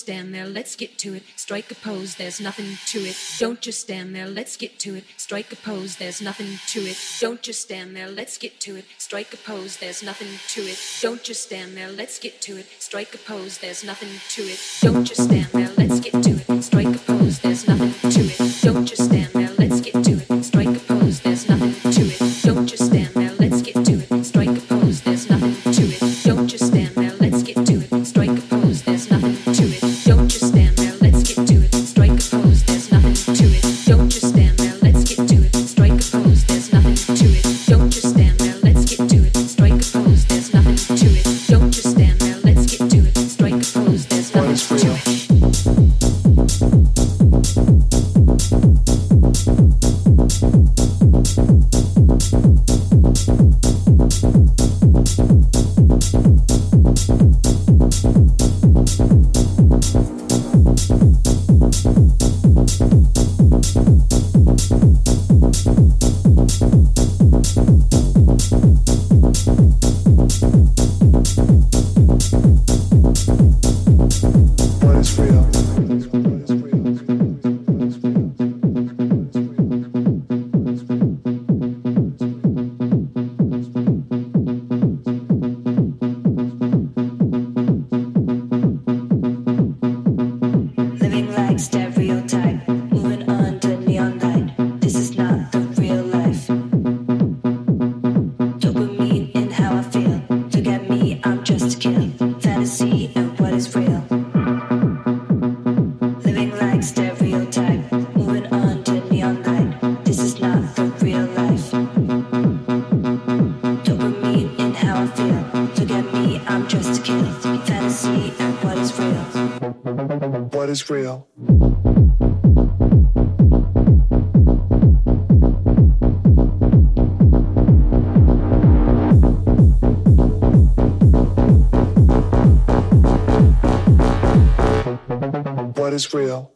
just stand there, let's get to it. Strike a pose, there's nothing to it. Don't just stand there, let's get to it. Strike a pose, there's nothing to it. Don't just stand there, let's get to it. Strike a pose, there's nothing to it. Don't just stand there, let's get to it. Strike a pose, there's nothing to it. Don't just stand there, let's get to it. Strike a pose, there's nothing to it. Don't just It's real.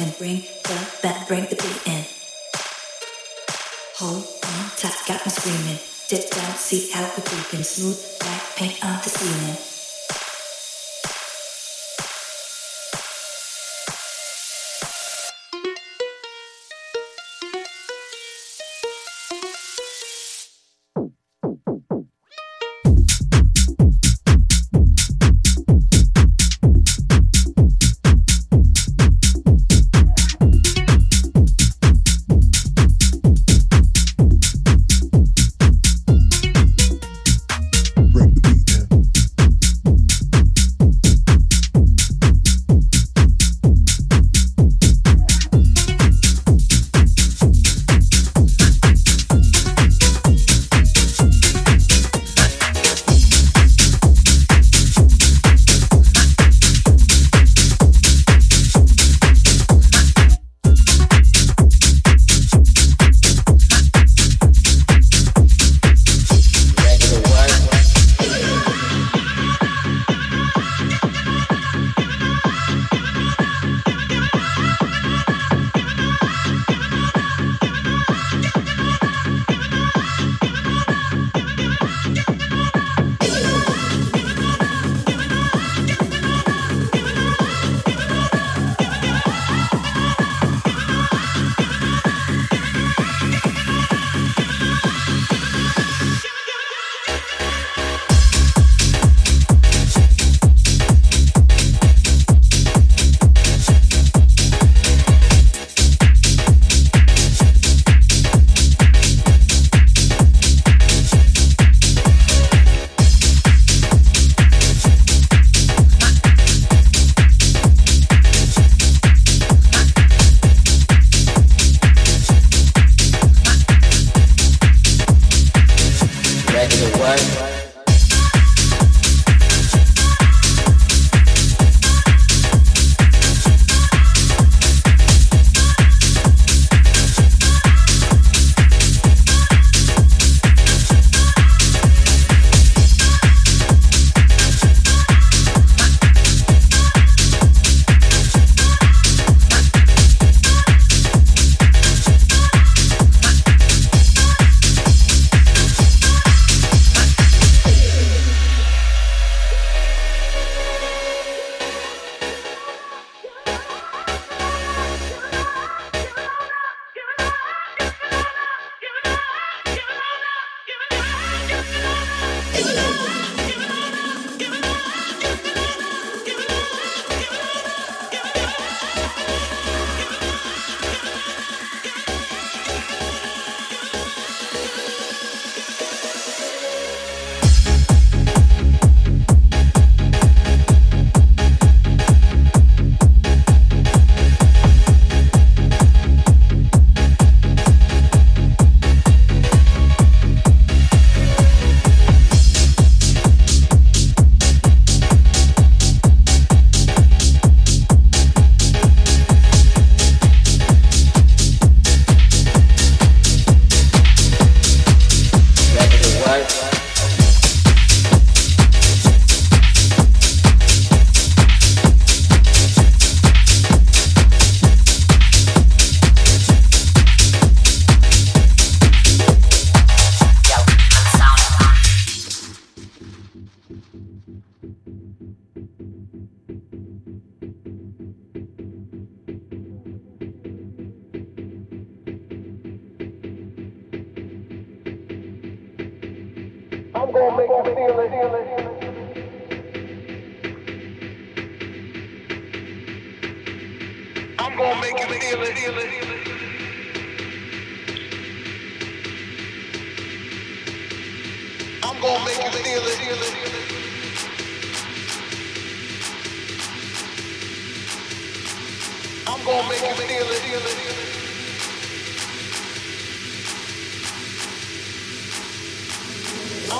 and bring the back, bring the beat in. Hold on tight, got me screaming. Dip down, see how we're can Smooth black paint on the ceiling.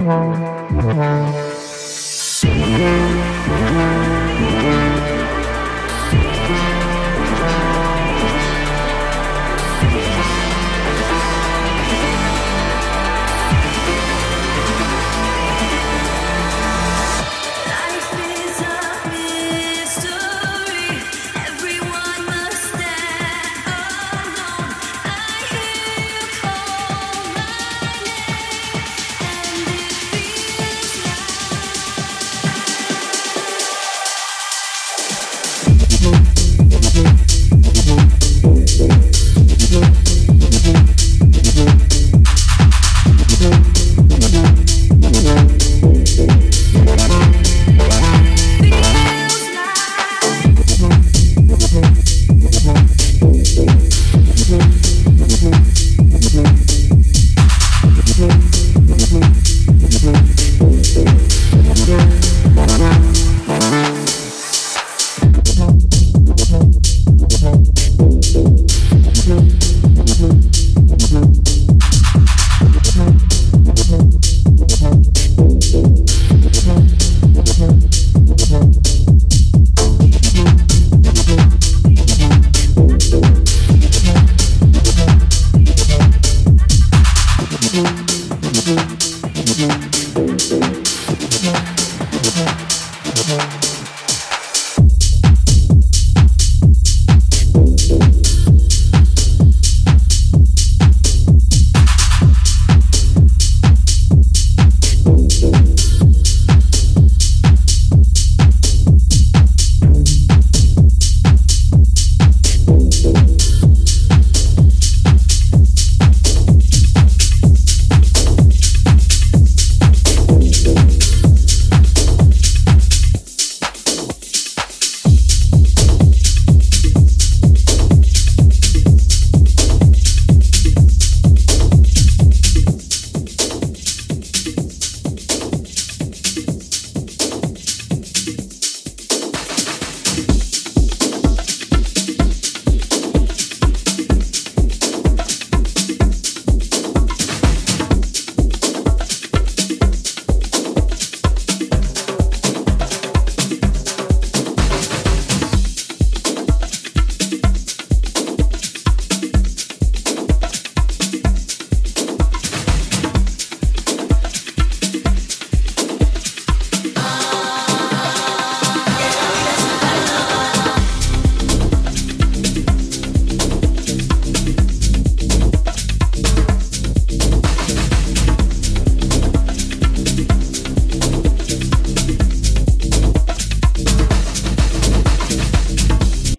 Mm-hmm.